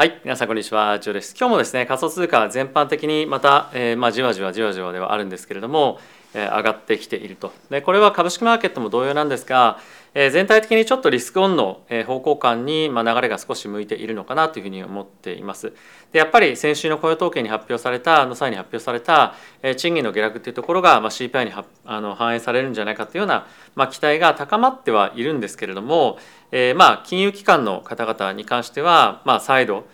はい、皆さんこんにちは、ジョーです。今日もですね、仮想通貨全般的にまた、えー、まあじわじわじわじわではあるんですけれども、えー、上がってきていると。で、これは株式マーケットも同様なんですが、全体的にちょっとリスクオンの方向感にまあ流れが少し向いているのかなというふうに思っています。で、やっぱり先週の雇用統計に発表されたの際に発表された、えー、賃金の下落というところがまあ CPI にはあの反映されるんじゃないかというようなまあ期待が高まってはいるんですけれども、えー、まあ金融機関の方々に関してはまあ再度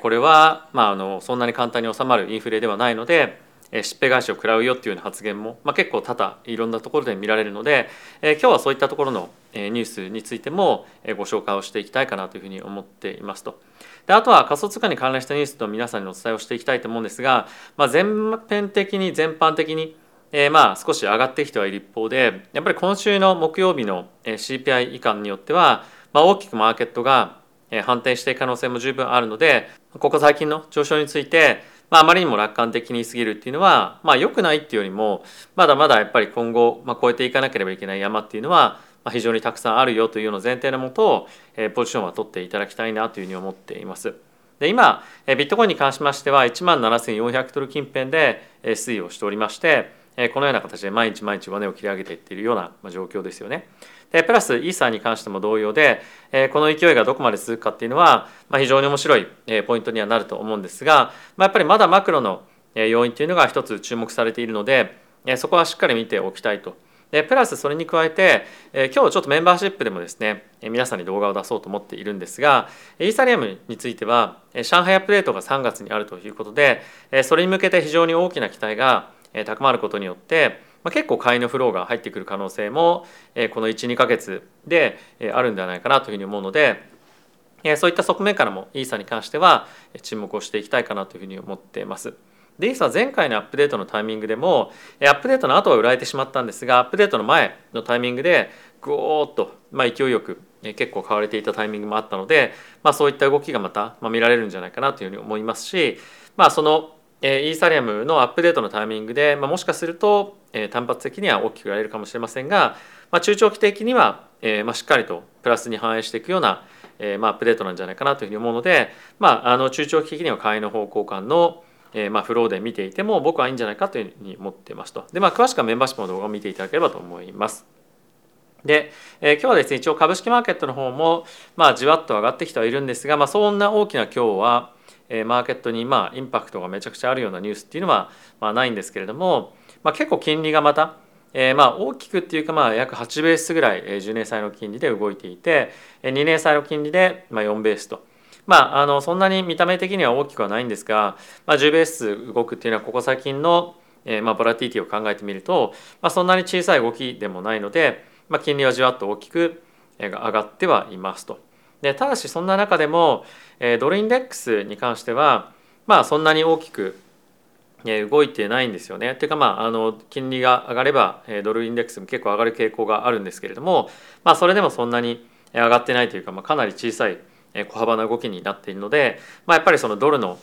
これはまああのそんなに簡単に収まるインフレではないのでしっぺ返しを食らうよっていうような発言も、まあ、結構多々いろんなところで見られるので、え今日はそういったところのニュースについてもご紹介をしていきたいかなというふうに思っていますと。であとは仮想通貨に関連したニュースと皆さんにお伝えをしていきたいと思うんですが、まあ、全編的に全般的にえー、まあ少し上がってきてはいる一方でやっぱり今週の木曜日の CPI 以下によっては、まあ、大きくマーケットが反転していく可能性も十分あるのでここ最近の上昇について、まあ、あまりにも楽観的に過ぎるっていうのは、まあ、良くないっていうよりもまだまだやっぱり今後、まあ、超えていかなければいけない山っていうのは、まあ、非常にたくさんあるよというような前提のもと、えー、ポジションは取っていただきたいなというふうに思っています。で今ビットコインに関しましては17,400ドル近辺で推移をしておりましてこのような形で毎日毎日上値を切り上げていっているような状況ですよね。でプラスイーサーに関しても同様でえこの勢いがどこまで続くかっていうのはま非常に面白いえポイントにはなると思うんですがまやっぱりまだマクロの要因というのが一つ注目されているのでえそこはしっかり見ておきたいと。でプラスそれに加えてえ今日ちょっとメンバーシップでもですねえ皆さんに動画を出そうと思っているんですがイーサリアムについてはえ上海アップデートが3月にあるということでえそれに向けて非常に大きな期待がえ高まることによってまあ、結構買いのフローが入ってくる可能性も、えこの12か月で、えあるんではないかなというふうに思うので、えそういった側面からもイーサに関しては注目をしていきたいかなというふうに思っています。でイーサは前回のアップデートのタイミングでもアップデートの後は売られてしまったんですがアップデートの前のタイミングでぐーっと、まあ、勢いよく結構買われていたタイミングもあったので、まあ、そういった動きがまたま見られるんじゃないかなというふうに思いますし、まあ、そのイーサリアムのアップデートのタイミングで、まあ、もしかすると単発的には大きくやれるかもしれませんが、まあ、中長期的には、えまあ、しっかりとプラスに反映していくような、えまあ、アップデートなんじゃないかなというふうに思うので、まあ、あの中長期的には買いの方向感の、えまあ、フローで見ていても僕はいいんじゃないかというふうに思ってますと。で、まあ、詳しくはメンバーシップの動画を見ていただければと思います。で、えー、今日はですね一応株式マーケットの方も、まあ、じわっと上がってきてはいるんですが、まあ、そんな大きな今日は、マーケットに、まあ、インパクトがめちゃくちゃあるようなニュースっていうのは、まあ、ないんですけれども、まあ、結構金利がまたえー、まあ大きくっていうかまあ約8ベースぐらい10年債の金利で動いていて2年債の金利でまあ4ベースと。まあ、あのそんなに見た目的には大きくはないんですが、まあ、10ベース動くっていうのはここ最近の、えー、まあボラティティを考えてみると、まあ、そんなに小さい動きでもないので、まあ、金利はじわっと大きく上がってはいますと。でただしそんな中でも、えー、ドルインデックスに関してはまあそんなに大きく動いてないんですよね。というかまああの金利が上がればドルインデックスも結構上がる傾向があるんですけれども、まあ、それでもそんなに上がってないというか、まあ、かなり小さい小幅な動きになっているので、まあ、やっぱりそのドルの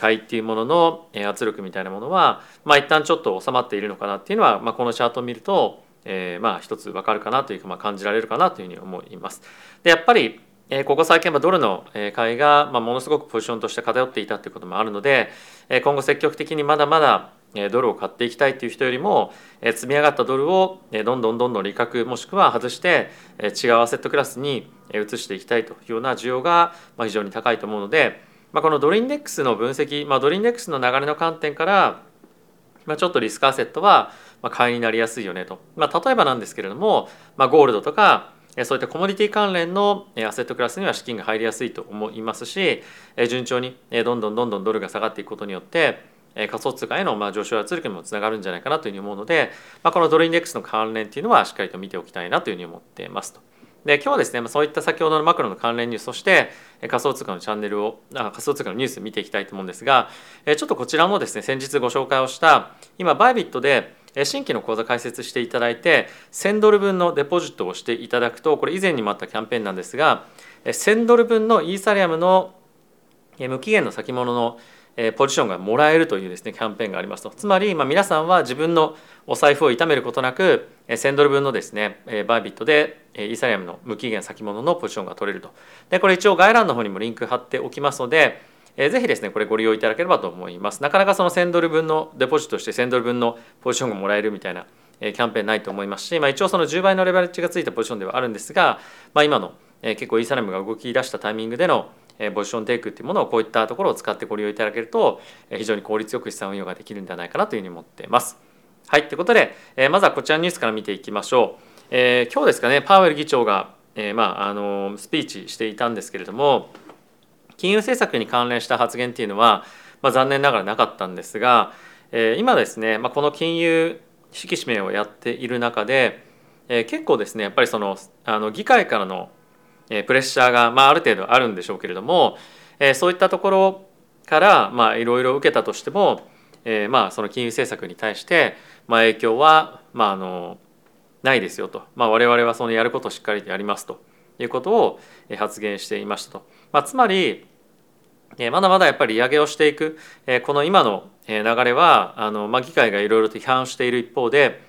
買いっていうものの圧力みたいなものは、まあ、一旦ちょっと収まっているのかなっていうのは、まあ、このチャートを見ると、えー、まあ一つ分かるかなというか、まあ、感じられるかなというふうに思います。でやっぱりここ最近はドルの買いがものすごくポジションとして偏っていたということもあるので今後積極的にまだまだドルを買っていきたいという人よりも積み上がったドルをどんどんどんどん利確もしくは外して違うアセットクラスに移していきたいというような需要が非常に高いと思うのでこのドルインデックスの分析ドルインデックスの流れの観点からちょっとリスクアセットは買いになりやすいよねと、まあ、例えばなんですけれども、まあ、ゴールドとかそういったコモディティ関連のアセットクラスには資金が入りやすいと思いますし順調にどんどんどんどんドルが下がっていくことによって仮想通貨へのま上昇圧力にもつながるんじゃないかなというふうに思うので、まあ、このドルインデックスの関連っていうのはしっかりと見ておきたいなというふうに思っていますと。で今日はですねそういった先ほどのマクロの関連ニュースそして仮想通貨のチャンネルをあ仮想通貨のニュース見ていきたいと思うんですがちょっとこちらもですね先日ご紹介をした今バイビットで新規の口座開設していただいて1000ドル分のデポジットをしていただくとこれ以前にもあったキャンペーンなんですが1000ドル分のイーサリアムの無期限の先物のポジションがもらえるというですねキャンペーンがありますと。つまり、まあ、皆さんは自分のお財布を痛めることなく1000ドル分のですねバイビットでイーサリアムの無期限先物のポジションが取れると。でこれ一応概要欄の方にもリンク貼っておきますのでえー、ぜひですねこれご利用いただければと思いますなかなかその1000ドル分のデポジットして1000ドル分のポジションがもらえるみたいな、えー、キャンペーンないと思いますし、まあ、一応その10倍のレバレッジがついたポジションではあるんですが、まあ、今の、えー、結構イーサレムが動き出したタイミングでのポジションテイクっていうものをこういったところを使ってご利用いただけると非常に効率よく資産運用ができるんではないかなというふうに思っています。はい、ということでまずはこちらのニュースから見ていきましょう。えー、今日ですかねパウエル議長が、えー、まあ、あのスピーチしていたんですけれども金融政策に関連した発言っていうのは、まあ、残念ながらなかったんですが、えー、今ですね、まあ、この金融引き締めをやっている中で、えー、結構ですねやっぱりそのあの議会からのプレッシャーが、まあ、ある程度あるんでしょうけれども、えー、そういったところからいろいろ受けたとしても、えー、まあその金融政策に対して、まあ、影響は、まあ、あのないですよと、まあ、我々はそのやることをしっかりやりますということを発言していましたと。まあ、つまりまだまだやっぱり利上げをしていくこの今の流れはあの、まあ、議会がいろいろと批判している一方で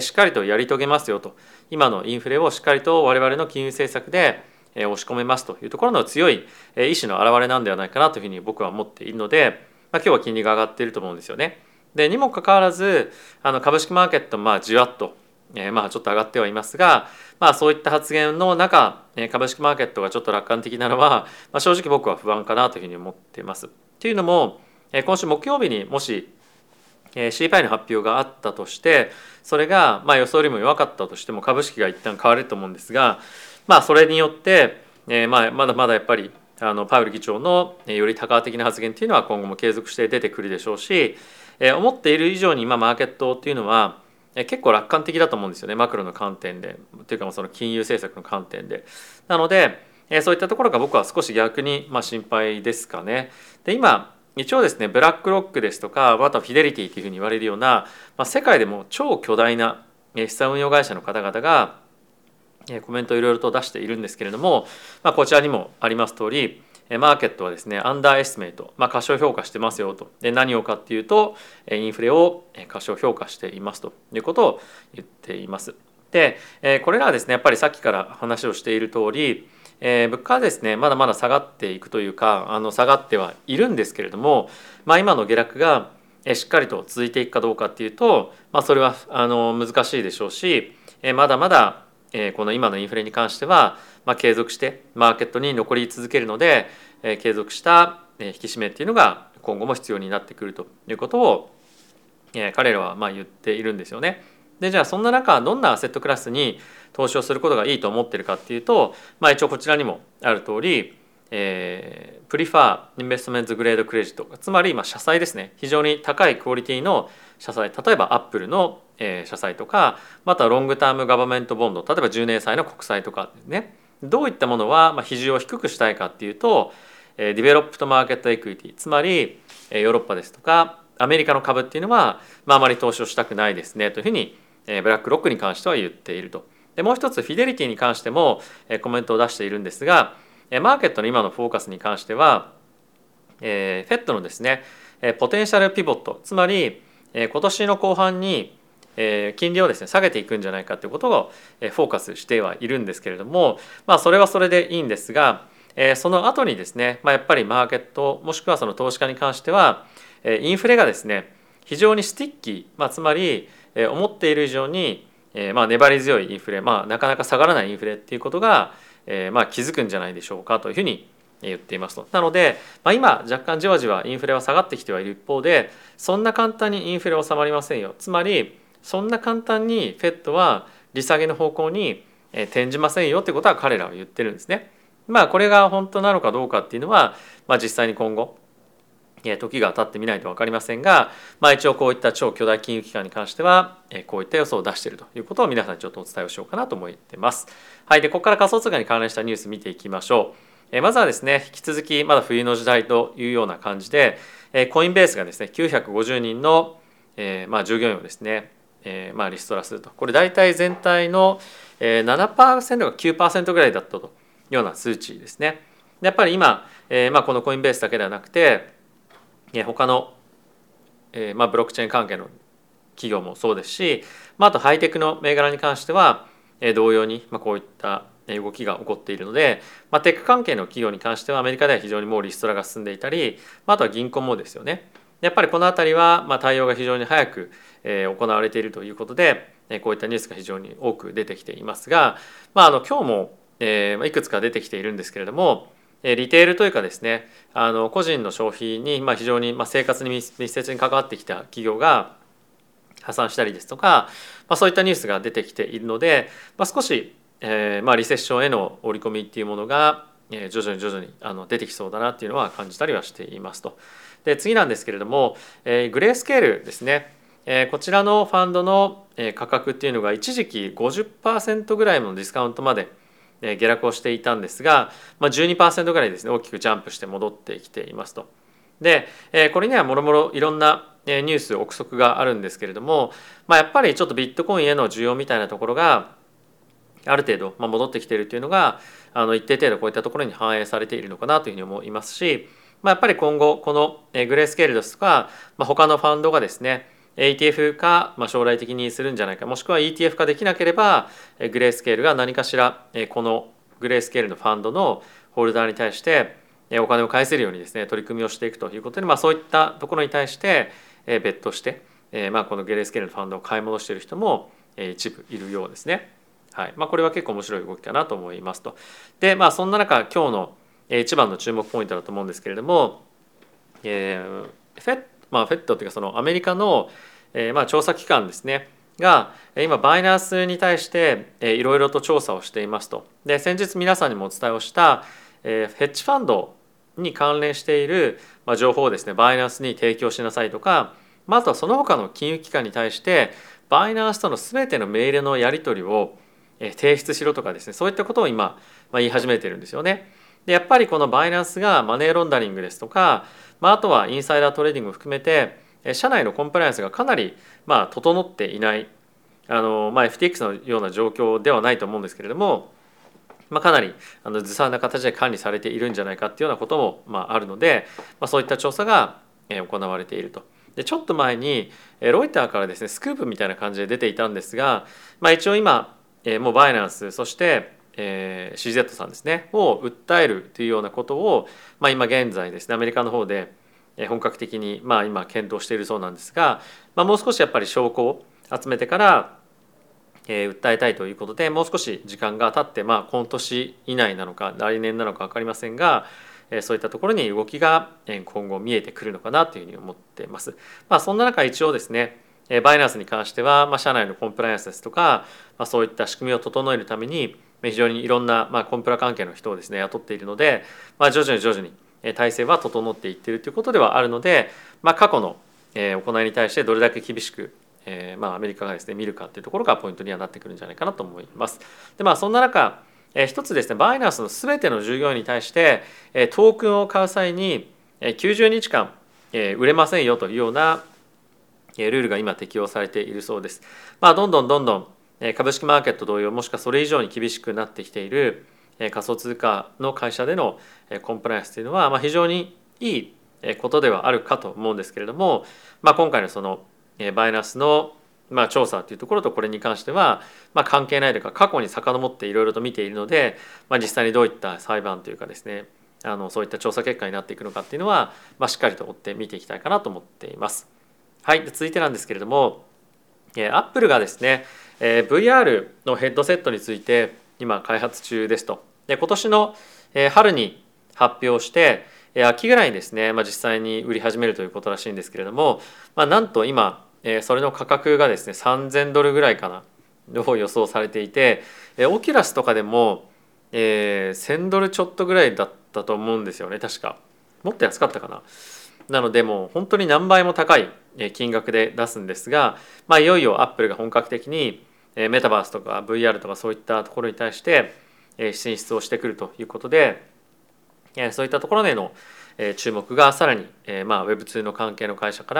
しっかりとやり遂げますよと今のインフレをしっかりと我々の金融政策で押し込めますというところの強い意志の表れなんではないかなというふうに僕は思っているので、まあ、今日は金利が上がっていると思うんですよね。でにもかかわらずあの株式マーケットまあじわっと、えー、まあちょっと上がってはいますが、まあ、そういった発言の中え株式マーケットがちょっと楽観的なのは、まあ、正直僕は不安かなというふうに思っています。というのもえ今週木曜日にもしえ CPI の発表があったとしてそれがまあ予想よりも弱かったとしても株式が一旦買われると思うんですがまあそれによって、えまあまだまだやっぱりあのパウエル議長のより多価的な発言っていうのは今後も継続して出てくるでしょうし、え思っている以上に今マーケットっていうのは結構楽観的だと思うんですよねマクロの観点でというかその金融政策の観点で。なのでそういったところが僕は少し逆にま心配ですかね。で今一応ですねブラックロックですとかまたフィデリティというふうに言われるような、まあ、世界でも超巨大な資産運用会社の方々がコメントをいろいろと出しているんですけれども、まあ、こちらにもあります通りマーケットはですねアンダーエスメイト、まあ、過小評価してますよと。で何をかっていうとインフレを過小評価していますと。いうことを言っています。でこれらはですねやっぱりさっきから話をしている通りえー、物価はですねまだまだ下がっていくというかあの下がってはいるんですけれども、まあ、今の下落がしっかりと続いていくかどうかっていうと、まあ、それはあの難しいでしょうし、えー、まだまだえこの今のインフレに関しては、まあ、継続してマーケットに残り続けるので、え継続した引き締めっていうのが今後も必要になってくるということを、え彼らはま言っているんですよね。でじゃあそんな中どんなアセットクラスに投資をすることがいいと思ってるかっていうと、まあ、一応こちらにもある通り、えー、 prefer investment grade credit つまりまあ社債ですね。非常に高いクオリティの社債。例えばアップルのえー、社債とかまた long-term government bond 例えば10年債の国債とかね。どういったものは、まあ、比重を低くしたいかっていうと、えー、 developed market equity つまり、えー、ヨーロッパですとかアメリカの株っていうのは、まあ、あまり投資をしたくないですね。というふうに、えー、ブラックロックに関しては言っていると。でもう一つフィデリティに関しても、えー、コメントを出しているんですが、マーケットの今のフォーカスに関しては、えー、フェットのですね、 potential pivot つまり、え、今年の後半にえ金利をですね下げていくんじゃないかということをフォーカスしてはいるんですけれどもまあそれはそれでいいんですが、えその後にですね、まあ、やっぱりマーケットもしくはその投資家に関してはインフレがですね非常に sticky、まあ、つまり思っている以上にまあ粘り強いインフレ、まあ、なかなか下がらないインフレっていうことがえまあ気づくんじゃないでしょうかというふうに言っていますと。なので、まあ、今若干じわじわインフレは下がってきてはいる一方でそんな簡単にインフレ収まりませんよ。つまりそんな簡単に FED は利下げの方向に転じませんよってことは彼らは言ってるんですね。まあこれが本当なのかどうかっていうのは、まあ、実際に今後時が経ってみないと分かりませんが、まあ、一応こういった超巨大金融機関に関してはこういった予想を出しているということを皆さんにちょっとお伝えをしようかなと思ってます。はい、でここから仮想通貨に関連したニュース見ていきましょう。まずはですね引き続きまだ冬の時代というような感じでコインベースがですね950人の、えまあ従業員をですねえ、まあリストラするとこれ大体全体の7%か9%ぐらいだったというような数値ですね。やっぱり今、えー、まあこのコインベースだけではなくて他の、えー、まあブロックチェーン関係の企業もそうですし、まあ、あとハイテクの銘柄に関しては同様に、まあ、こういった動きが起こっているので、まあ、テック関係の企業に関してはアメリカでは非常にもうリストラが進んでいたりまああとは銀行もですよね。やっぱりこの辺りはまあ対応が非常に早く行われているということでこういったニュースが非常に多く出てきていますが、まあ、あの今日もえいくつか出てきているんですけれどもリテールというかですねあの個人の消費にま非常にま生活に密接に関わってきた企業が破産したりですとか、まあ、そういったニュースが出てきているので、まあ、少し、えー、まあリセッションへの織り込みっていうものが徐々に徐々にあの出てきそうだなっていうのは感じたりはしていますと。で次なんですけれども、えー、グレースケールですね、えー、こちらのファンドの価格っていうのが一時期50%ぐらいのディスカウントまで下落をしていたんですが、まあ、12%ぐらいですね大きくジャンプして戻ってきていますと。でこれにはもろもろいろんなニュース憶測があるんですけれども、まあ、やっぱりちょっとビットコインへの需要みたいなところがある程度まあ戻ってきているというのがあの一定程度こういったところに反映されているのかなというふうに思いますし、まあ、やっぱり今後このグレースケールですとか、まあ、他のファンドがですね ETF 化、まあ、将来的にするんじゃないかもしくは ETF 化できなければグレースケールが何かしらこのグレースケールのファンドのホルダーに対してお金を返せるようにですね取り組みをしていくということで、まあ、そういったところに対して別途して、まあ、このゲレースケールのファンドを買い戻している人も一部いるようですね。はいまあ、これは結構面白い動きかなと思いますと。でまあそんな中今日の一番の注目ポイントだと思うんですけれども、えー、フェッまあ、フェットというかそのアメリカの、えー、まあ調査機関ですねが今バイナンスに対していろいろと調査をしていますと。で先日皆さんにもお伝えをした、えー、ヘッジファンドに関連している情報をですねバイナンスに提供しなさいとかあとはその他の金融機関に対してバイナンスとの全てのメールのやり取りを提出しろとかですねそういったことを今言い始めてるんですよね。でやっぱりこのバイナンスがマネーロンダリングですとか、まあ、あとはインサイダートレーディングを含めて社内のコンプライアンスがかなりまあ整っていないあの、まあ、FTX のような状況ではないと思うんですけれども、まあ、かなりあのずさんな形で管理されているんじゃないかっていうようなことも、まあ、あるので、まあ、そういった調査が行われていると。でちょっと前にロイターからですねスクープみたいな感じで出ていたんですが、まあ、一応今もうバイナンスそしてえー、CZ さんですねを訴えるというようなことを、まあ、今現在ですねアメリカの方で本格的に、まあ、今検討しているそうなんですが、まあ、もう少しやっぱり証拠を集めてから、えー、訴えたいということでもう少し時間が経って、まあ、今年以内なのか来年なのか分かりませんが、えー、そういったところに動きが今後見えてくるのかなというふうに思っています。まあ、そんな中一応ですねバイナンスに関しては、まあ、社内のコンプライアンスですとか、まあ、そういった仕組みを整えるために非常にいろんな、まあ、コンプラ関係の人をですね雇っているので、まあ、徐々に徐々に体制は整っていっているということではあるので、まあ、過去の行いに対してどれだけ厳しくえまあ、アメリカがですね見るかっていうところがポイントにはなってくるんじゃないかなと思います。でまあそんな中、え、一つですねバイナンスの全ての従業員に対して、え、トークンを買う際に、90日間、え、売れませんよというような、ルールが今適用されているそうです。まあ、どんどんどんどん株式マーケット同様もしくはそれ以上に厳しくなってきている仮想通貨の会社でのコンプライアンスというのは、まあ、非常にいいことではあるかと思うんですけれども、まあ、今回のそのバイナスのまあ調査というところとこれに関してはまあ関係ないというか過去に遡っていろいろと見ているので、まあ、実際にどういった裁判というかですねあのそういった調査結果になっていくのかっていうのは、まあ、しっかりと追って見ていきたいかなと思っています。はい、続いてなんですけれどもアップルがですね VR のヘッドセットについて今開発中ですと。で今年の春に発表して秋ぐらいにですね、まあ、実際に売り始めるということらしいんですけれども、まあ、なんと今それの価格がですね3000ドルぐらいかなを予想されていてオキュラスとかでも、えー、1000ドルちょっとぐらいだったと思うんですよね確かもっと安かったかななのでもう本当に何倍も高い金額で出すんですが、まあ、いよいよアップルが本格的にメタバースとか VR とかそういったところに対して進出をしてくるということでそういったところでの注目がさらにまあ Web2 の関係の会社か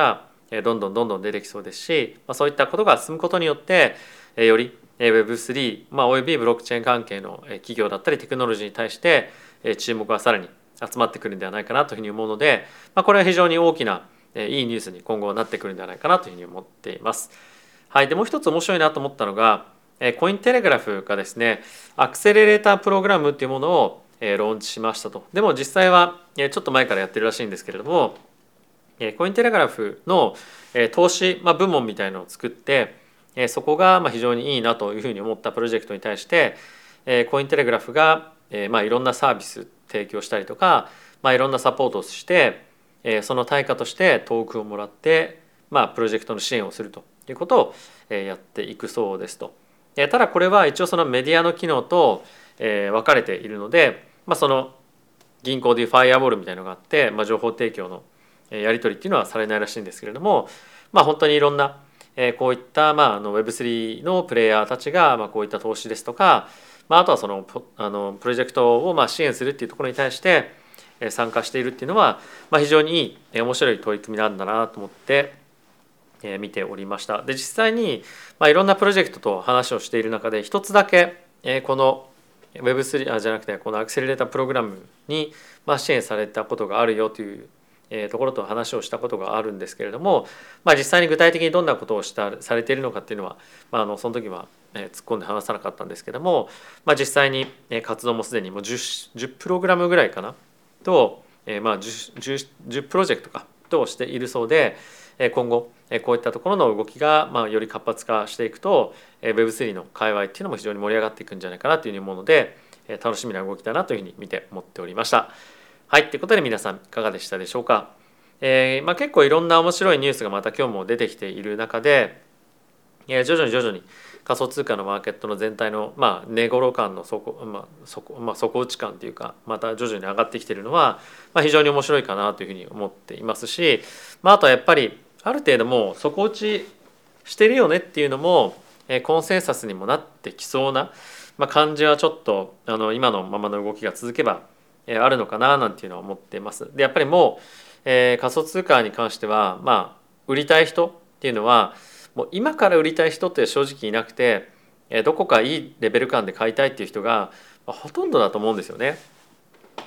らどんどんどんどん出てきそうですしまあそういったことが進むことによってより Web3、まあ、およびブロックチェーン関係の企業だったりテクノロジーに対して注目がさらに集まってくるんではないかなというふうに思うので、まあ、これは非常に大きなえいいニュースに今後なってくるんではないかなというふうに思っています。はい、でもう一つ面白いなと思ったのがえコインテレグラフがですねアクセレレータープログラムっていうものをえローンチしましたとでも実際はえちょっと前からやってるらしいんですけれどもえコインテレグラフのえ投資まあ部門みたいのを作ってえそこがま非常にいいなというふうに思ったプロジェクトに対してえコインテレグラフがえまあいろんなサービス提供したりとかまあいろんなサポートをしてその対価としてトークンをもらってまあプロジェクトの支援をするということをやっていくそうですと。ただこれは一応そのメディアの機能と分かれているので、まあ、その銀行でいうファイアボールみたいのがあって、まあ、情報提供のやり取りっていうのはされないらしいんですけれども、まあ、本当にいろんなこういったまああの Web3 のプレイヤーたちがまあこういった投資ですとか、まあ、あとはそのあのプロジェクトをまあ支援するっていうところに対して参加しているっていうのは、まあ、非常にいい面白い取り組みなんだなと思って見ておりました。で実際に、まあ、いろんなプロジェクトと話をしている中で一つだけこの Web3 あじゃなくてこのアクセレータープログラムに支援されたことがあるよというところと話をしたことがあるんですけれども、まあ、実際に具体的にどんなことをしたされているのかっていうのは、まあ、あのその時は突っ込んで話さなかったんですけども、まあ、実際に活動もすでにもう 10, 10プログラムぐらいかなと、まあ10、10, 10プロジェクトかとしているそうで今後こういったところの動きがまあより活発化していくと Web3 の界隈っていうのも非常に盛り上がっていくんじゃないかなというふうに思うので楽しみな動きだなというふうに見て思っておりました。はいということで皆さんいかがでしたでしょうか？えーまあ、結構いろんな面白いニュースがまた今日も出てきている中で、えー、徐々に徐々に仮想通貨のマーケットの全体の、まあ、値頃感の底,、まあ底まあ、底打ち感というかまた徐々に上がってきているのは、まあ、非常に面白いかなというふうに思っていますし、まあ、あとはやっぱりある程度もう底打ちしてるよねっていうのも、えー、コンセンサスにもなってきそうな、まあ、感じはちょっとあの今のままの動きが続けば、あるのかななんていうのは思ってます。でやっぱりもう、えー、仮想通貨に関してはまあ売りたい人っていうのはもう今から売りたい人って正直いなくてえどこかいいレベル感で買いたいっていう人がほとんどだと思うんですよね。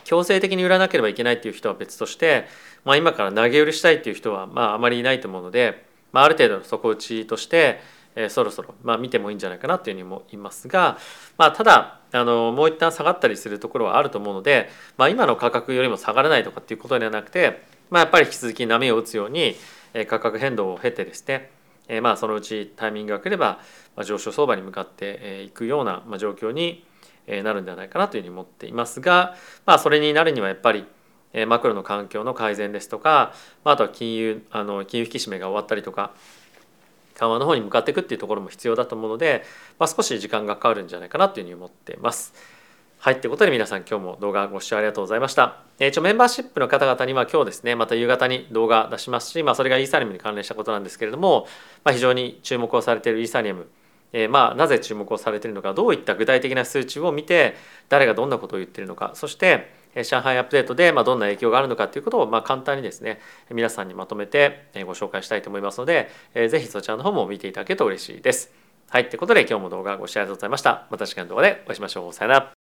強制的に売らなければいけないっていう人は別として、まあ、今から投げ売りしたいっていう人はまああまりいないと思うので、まあ、ある程度の底打ちとして、え、そろそろまあ見てもいいんじゃないかなというふうにも言いますが、まあ、ただあのもう一旦下がったりするところはあると思うので、まあ、今の価格よりも下がらないとかっていうことではなくて、まあ、やっぱり引き続き波を打つようにえ価格変動を経てですねえまあそのうちタイミングが来ればま上昇相場に向かっていくような状況になるんではないかなというふうに思っていますが、まあ、それになるにはやっぱりマクロの環境の改善ですとかまあとは金融あの金融引き締めが終わったりとか緩和の方に向かっていくっていうところも必要だと思うので、まあ、少し時間がかかるんじゃないかなというふうに思っています。はい、ということで皆さん今日も動画ご視聴ありがとうございました。えー、一応メンバーシップの方々には今日ですね、また夕方に動画出しますし、まあ、それがイーサリアムに関連したことなんですけれども、まあ、非常に注目をされているイーサリアム、えー、まあなぜ注目をされているのか、どういった具体的な数値を見て、誰がどんなことを言っているのか、そして、上海アップデートでまどんな影響があるのかということをま簡単にですね皆さんにまとめてご紹介したいと思いますので是非そちらの方も見ていただけると嬉しいです。はい、ということで今日も動画ご視聴ありがとうございました。また次回の動画でお会いしましょう。さよなら。